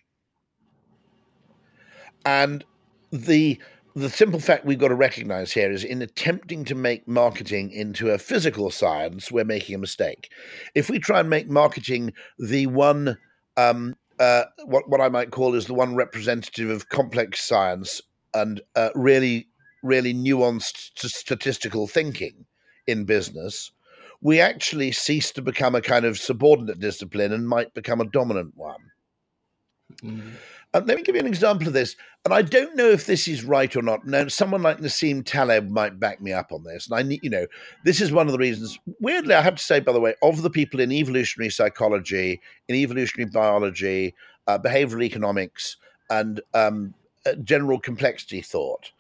And the the simple fact we've got to recognize here is in attempting to make marketing into a physical science, we're making a mistake. If we try and make marketing the one, um, uh, what, what I might call is the one representative of complex science and uh, really, really nuanced statistical thinking in business, we actually cease to become a kind of subordinate discipline and might become a dominant one. Mm-hmm. Um, let me give you an example of this. And I don't know if this is right or not. Now, someone like Nassim Taleb might back me up on this. And I need, you know, this is one of the reasons. Weirdly, I have to say, by the way, of the people in evolutionary psychology, in evolutionary biology, uh, behavioral economics, and um, uh, general complexity thought,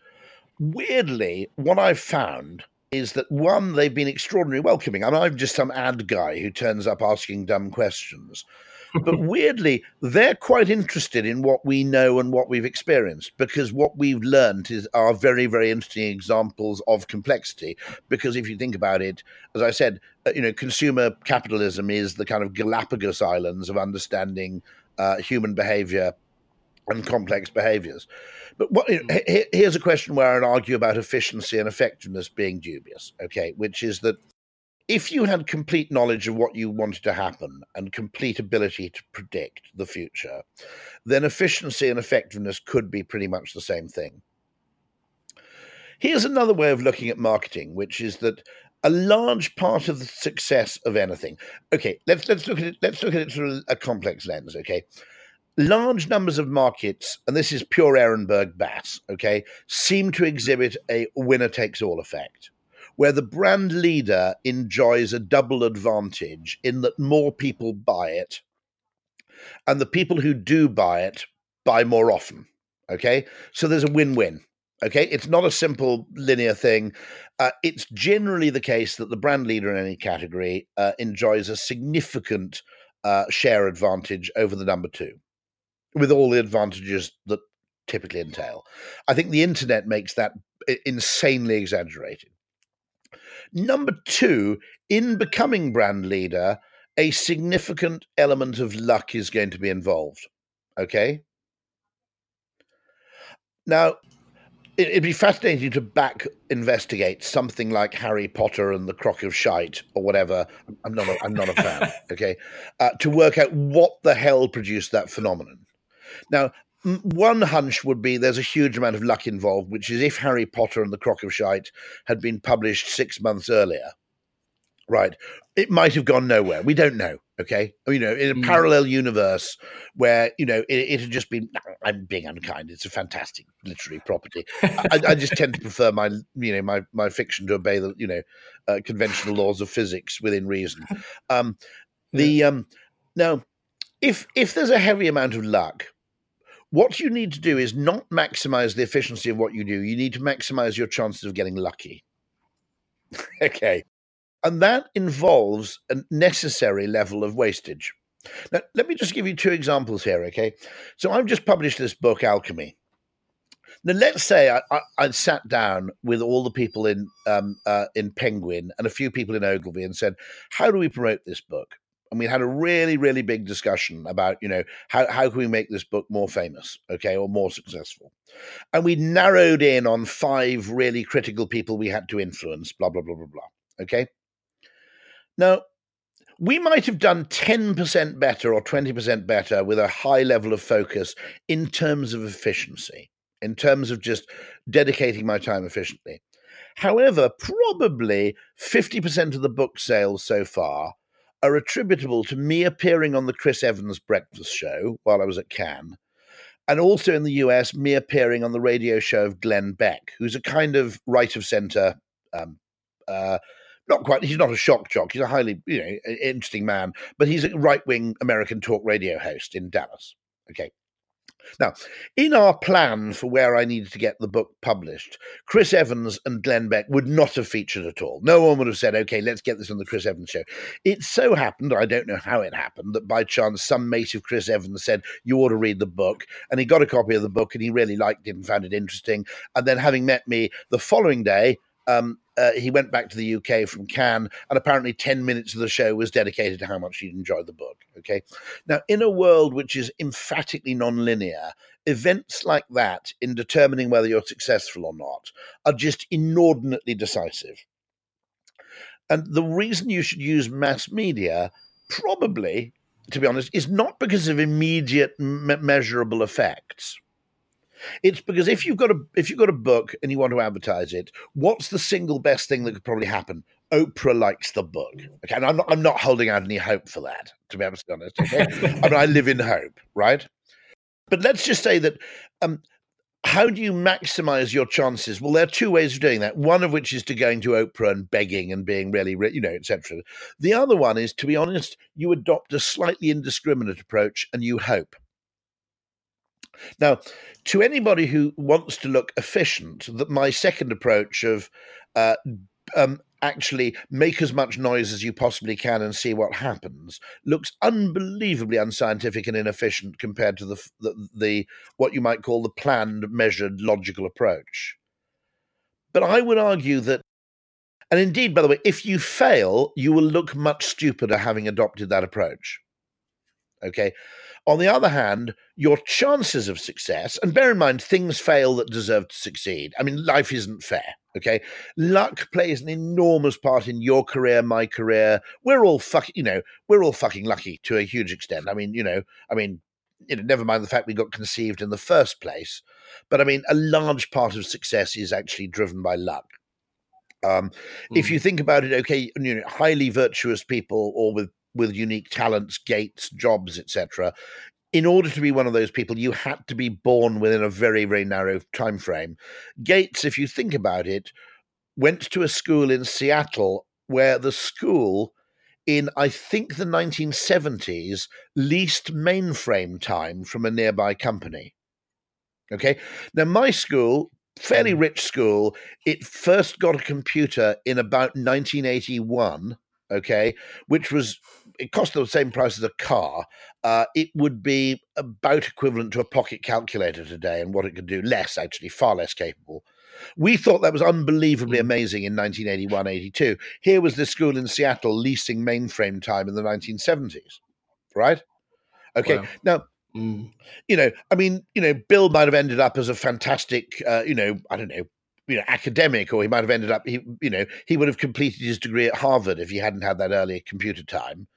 weirdly, what I've found is that one, they've been extraordinarily welcoming. I mean, I'm just some ad guy who turns up asking dumb questions but weirdly, they're quite interested in what we know and what we've experienced because what we've learned is are very, very interesting examples of complexity. Because if you think about it, as I said, uh, you know, consumer capitalism is the kind of Galapagos Islands of understanding uh, human behavior and complex behaviors. But what, you know, here's a question where I'd argue about efficiency and effectiveness being dubious, okay, which is that if you had complete knowledge of what you wanted to happen and complete ability to predict the future, then efficiency and effectiveness could be pretty much the same thing. Here's another way of looking at marketing, which is that a large part of the success of anything. Okay, let's let's look at it. Let's look at it through a complex lens. Okay, large numbers of markets, and this is pure Ehrenberg Bass. Okay, seem to exhibit a winner takes all effect where the brand leader enjoys a double advantage in that more people buy it, and the people who do buy it buy more often. Okay, so there's a win win. Okay, it's not a simple linear thing. Uh, it's generally the case that the brand leader in any category uh, enjoys a significant uh, share advantage over the number two, with all the advantages that typically entail. I think the internet makes that insanely exaggerated. Number two, in becoming brand leader, a significant element of luck is going to be involved. Okay. Now, it'd be fascinating to back investigate something like Harry Potter and the Crock of Shite or whatever. I'm not. A, I'm not a fan. Okay, uh, to work out what the hell produced that phenomenon. Now, one hunch would be there's a huge amount of luck involved, which is if Harry Potter and the Crock of Shite had been published six months earlier, right, it might have gone nowhere. We don't know. Okay, you know, in a mm. parallel universe where you know it, it, had just been. I'm being unkind. It's a fantastic literary property. I, I, just tend to prefer my, you know, my my fiction to obey the, you know, uh, conventional laws of physics within reason. Um, the um, now, if if there's a heavy amount of luck, what you need to do is not maximize the efficiency of what you do. You need to maximize your chances of getting lucky. okay. And that involves a necessary level of wastage. Now, let me just give you two examples here, okay? So I've just published this book, Alchemy. Now, let's say I, I, I sat down with all the people in um, uh, in Penguin and a few people in Ogilvy and said, "How do we promote this book?" And we had a really really big discussion about you know how, how can we make this book more famous okay or more successful? And we narrowed in on five really critical people we had to influence blah blah blah blah blah okay? Now we might have done 10% better or 20% better with a high level of focus in terms of efficiency in terms of just dedicating my time efficiently. However probably 50% of the book sales so far are attributable to me appearing on the Chris Evans breakfast show while I was at Cannes, and also in the US, me appearing on the radio show of Glenn Beck, who's a kind of right of center, um, uh, not quite, he's not a shock jock, he's a highly you know, interesting man, but he's a right wing American talk radio host in Dallas. Okay. Now, in our plan for where I needed to get the book published, Chris Evans and Glenn Beck would not have featured at all. No one would have said, okay, let's get this on the Chris Evans show. It so happened, I don't know how it happened, that by chance some mate of Chris Evans said, you ought to read the book. And he got a copy of the book and he really liked it and found it interesting. And then having met me the following day, um, uh, he went back to the UK from Cannes, and apparently 10 minutes of the show was dedicated to how much he'd enjoyed the book. Okay. Now, in a world which is emphatically non-linear, events like that in determining whether you're successful or not are just inordinately decisive. And the reason you should use mass media, probably, to be honest, is not because of immediate me- measurable effects it's because if you've got a if you've got a book and you want to advertise it, what's the single best thing that could probably happen? Oprah likes the book. Okay, and I'm not I'm not holding out any hope for that, to be honest. Okay, I mean I live in hope, right? But let's just say that. Um, how do you maximize your chances? Well, there are two ways of doing that. One of which is to going to Oprah and begging and being really, you know, etc. The other one is, to be honest, you adopt a slightly indiscriminate approach and you hope. Now, to anybody who wants to look efficient, that my second approach of uh, um, actually make as much noise as you possibly can and see what happens looks unbelievably unscientific and inefficient compared to the, the, the what you might call the planned, measured, logical approach. But I would argue that and indeed, by the way, if you fail, you will look much stupider having adopted that approach. Okay. On the other hand, your chances of success, and bear in mind, things fail that deserve to succeed. I mean, life isn't fair. Okay. Luck plays an enormous part in your career, my career. We're all fucking, you know, we're all fucking lucky to a huge extent. I mean, you know, I mean, you know, never mind the fact we got conceived in the first place. But I mean, a large part of success is actually driven by luck. Um, mm. If you think about it, okay, you know, highly virtuous people or with with unique talents, gates, jobs, etc. In order to be one of those people, you had to be born within a very, very narrow time frame. Gates, if you think about it, went to a school in Seattle where the school in I think the 1970s leased mainframe time from a nearby company. Okay. Now, my school, fairly mm. rich school, it first got a computer in about 1981 okay, which was it cost the same price as a car, uh, it would be about equivalent to a pocket calculator today and what it could do. Less, actually, far less capable. We thought that was unbelievably mm. amazing in 1981 82. Here was this school in Seattle leasing mainframe time in the 1970s, right? Okay, wow. now Mm. You know, I mean, you know, Bill might have ended up as a fantastic, uh, you know, I don't know, you know academic or he might have ended up he you know he would have completed his degree at harvard if he hadn't had that early computer time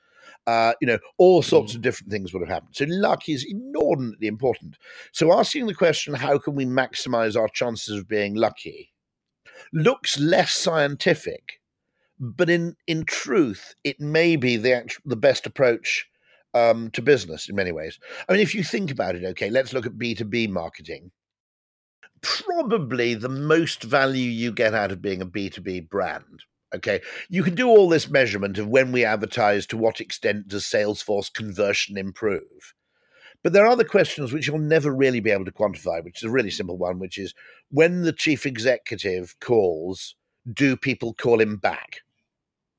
uh, you know all sorts mm. of different things would have happened so luck is inordinately important so asking the question how can we maximize our chances of being lucky looks less scientific but in in truth it may be the actual, the best approach um, to business in many ways i mean if you think about it okay let's look at b2b marketing probably the most value you get out of being a B2B brand. Okay. You can do all this measurement of when we advertise, to what extent does Salesforce conversion improve. But there are other questions which you'll never really be able to quantify, which is a really simple one, which is when the chief executive calls, do people call him back?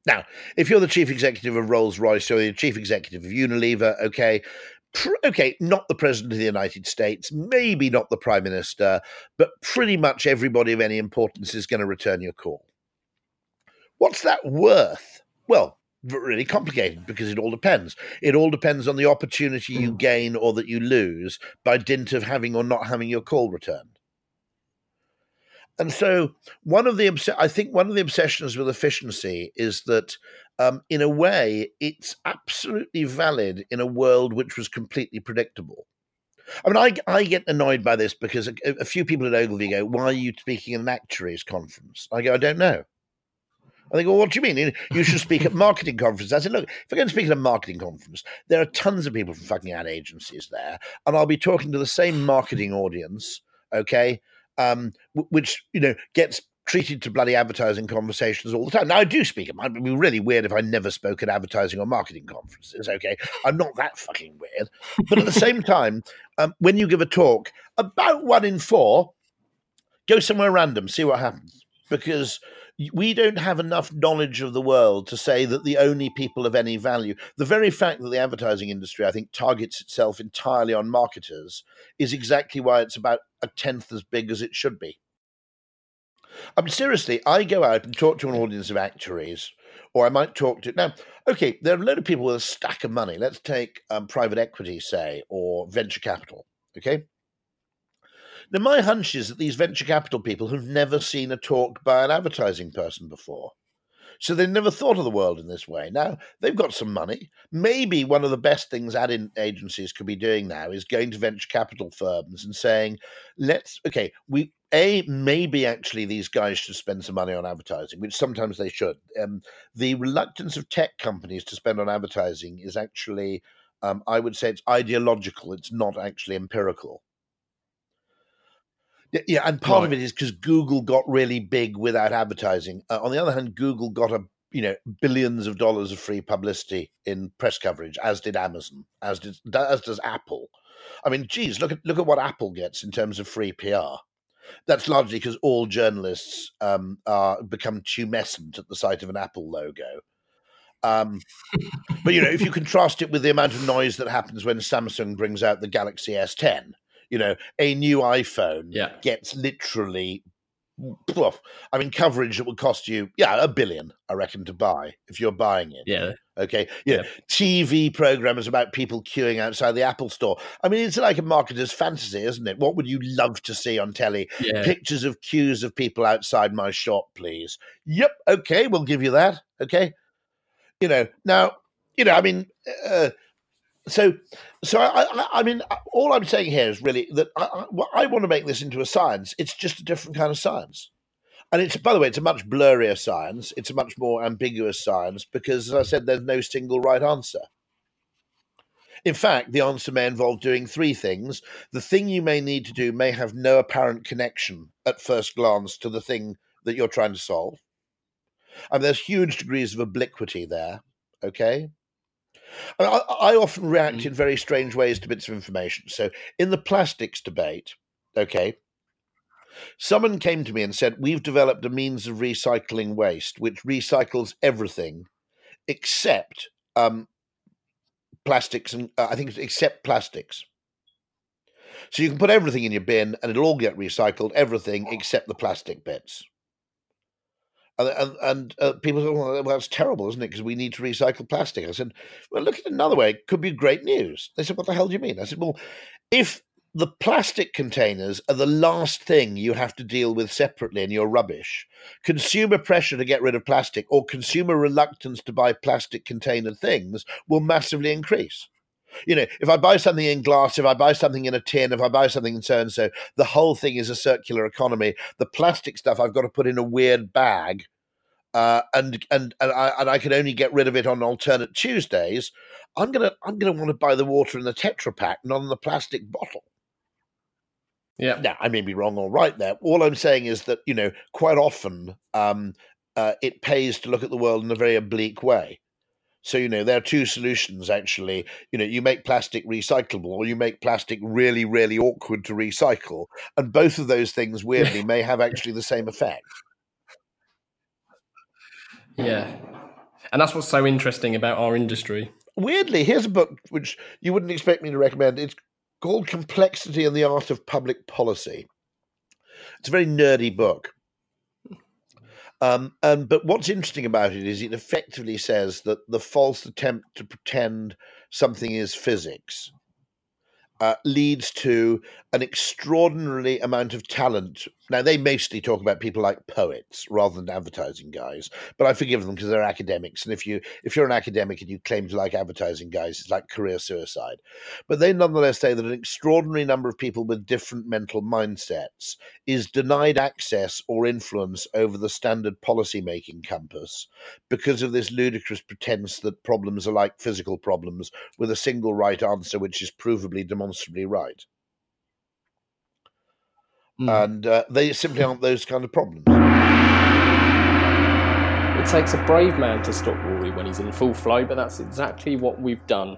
Now, if you're the chief executive of Rolls Royce or the chief executive of Unilever, okay, okay, not the president of the United States, maybe not the prime minister, but pretty much everybody of any importance is going to return your call. What's that worth? Well, really complicated because it all depends. It all depends on the opportunity you hmm. gain or that you lose by dint of having or not having your call returned. And so, one of the I think one of the obsessions with efficiency is that um, in a way, it's absolutely valid in a world which was completely predictable. I mean, I, I get annoyed by this because a, a few people at Ogilvy go, Why are you speaking at an actuaries conference? I go, I don't know. I think, well, what do you mean? You should speak at marketing conferences. I said, look, if I'm going to speak at a marketing conference, there are tons of people from fucking ad agencies there, and I'll be talking to the same marketing audience, okay, um, which you know gets treated to bloody advertising conversations all the time. Now I do speak. It might be really weird if I never spoke at advertising or marketing conferences. Okay, I'm not that fucking weird. But at the same time, um, when you give a talk, about one in four go somewhere random, see what happens, because we don't have enough knowledge of the world to say that the only people of any value, the very fact that the advertising industry, I think, targets itself entirely on marketers is exactly why it's about a tenth as big as it should be. I mean, seriously, I go out and talk to an audience of actuaries, or I might talk to now. Okay, there are a load of people with a stack of money. Let's take um, private equity, say, or venture capital. Okay, now, my hunch is that these venture capital people have never seen a talk by an advertising person before. So they never thought of the world in this way. Now they've got some money. Maybe one of the best things ad agencies could be doing now is going to venture capital firms and saying, "Let's okay, we a maybe actually these guys should spend some money on advertising, which sometimes they should. Um, the reluctance of tech companies to spend on advertising is actually, um, I would say, it's ideological. It's not actually empirical. Yeah, and part right. of it is because Google got really big without advertising. Uh, on the other hand, Google got a you know billions of dollars of free publicity in press coverage, as did Amazon, as did as does Apple. I mean, geez, look at look at what Apple gets in terms of free PR. That's largely because all journalists um, are become tumescent at the sight of an Apple logo. Um, but you know, if you contrast it with the amount of noise that happens when Samsung brings out the Galaxy S10, you know, a new iPhone yeah. gets literally I mean, coverage that would cost you, yeah, a billion, I reckon, to buy if you're buying it. Yeah. Okay. Yeah. TV programs about people queuing outside the Apple store. I mean, it's like a marketer's fantasy, isn't it? What would you love to see on telly? Yeah. Pictures of queues of people outside my shop, please. Yep. Okay. We'll give you that. Okay. You know, now, you know, I mean, uh, so so I, I, I, mean all i'm saying here is really that I, I, want to make this into a science it's just a different kind of science. And it's by the way it's a much blurrier science. It's a much more ambiguous science because as i said there's no single right answer. In fact the answer may involve doing three things. The thing you may need to do may have no apparent connection at first glance to the thing that you're trying to solve. And there's huge degrees of obliquity there okay I, I often react mm. in very strange ways to bits of information. So, in the plastics debate, okay, someone came to me and said, We've developed a means of recycling waste which recycles everything except um, plastics, and uh, I think except plastics. So you can put everything in your bin and it'll all get recycled, everything except the plastic bits. And, and, uh, people say, well, that's terrible, isn't it? Because we need to recycle plastic. I said, well, look at it another way. It could be great news. They said, what the hell do you mean? I said, well, if the plastic containers are the last thing you have to deal with separately in your rubbish. Consumer pressure to get rid of plastic or consumer reluctance to buy plastic container things will massively increase. You know, if I buy something in glass, if I buy something in a tin, if I buy something in so and so, the whole thing is a circular economy. The plastic stuff I've got to put in a weird bag, uh, and and and I, and I can only get rid of it on alternate Tuesdays. I'm gonna I'm gonna want to buy the water in the Tetra Pak, not in the plastic bottle. Yeah. Now I may be wrong or right there. All I'm saying is that you know quite often um, uh, it pays to look at the world in a very oblique way. So, you know, there are two solutions actually. You know, you make plastic recyclable or you make plastic really, really awkward to recycle. And both of those things, weirdly, may have actually the same effect. Yeah. And that's what's so interesting about our industry. Weirdly, here's a book which you wouldn't expect me to recommend. It's called Complexity and the Art of Public Policy. It's a very nerdy book. Um, and but what's interesting about it is it effectively says that the false attempt to pretend something is physics uh, leads to an extraordinary amount of talent. Now, they mostly talk about people like poets rather than advertising guys, but I forgive them because they're academics. And if you if you're an academic and you claim to like advertising guys, it's like career suicide. But they nonetheless say that an extraordinary number of people with different mental mindsets is denied access or influence over the standard policy making compass because of this ludicrous pretense that problems are like physical problems with a single right answer, which is provably demonstrably right. Mm. And uh, they simply aren't those kind of problems. It takes a brave man to stop Rory when he's in full flow, but that's exactly what we've done.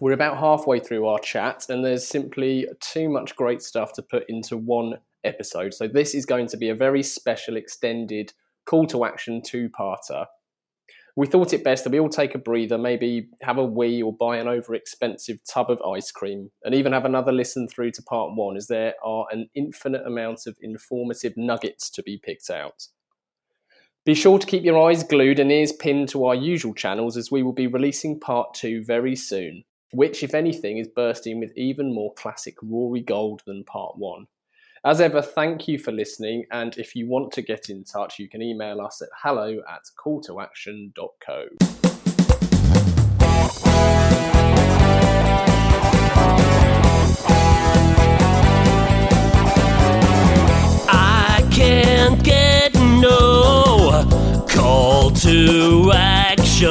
We're about halfway through our chat, and there's simply too much great stuff to put into one episode. So, this is going to be a very special, extended call to action two parter. We thought it best that we all take a breather, maybe have a wee or buy an over expensive tub of ice cream, and even have another listen through to part one, as there are an infinite amount of informative nuggets to be picked out. Be sure to keep your eyes glued and ears pinned to our usual channels as we will be releasing part two very soon, which, if anything, is bursting with even more classic Rory Gold than part one. As ever, thank you for listening, and if you want to get in touch, you can email us at hello at calltoaction.co. I can't get no call to action.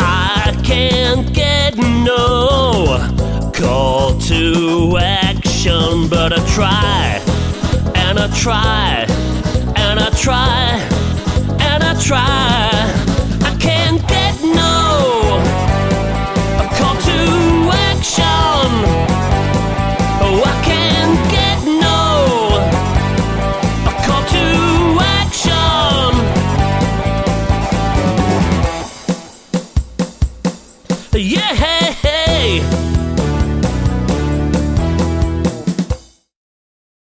I can't get no call to action, solution, but I try and I try and I try and I try. I can't get no call to action.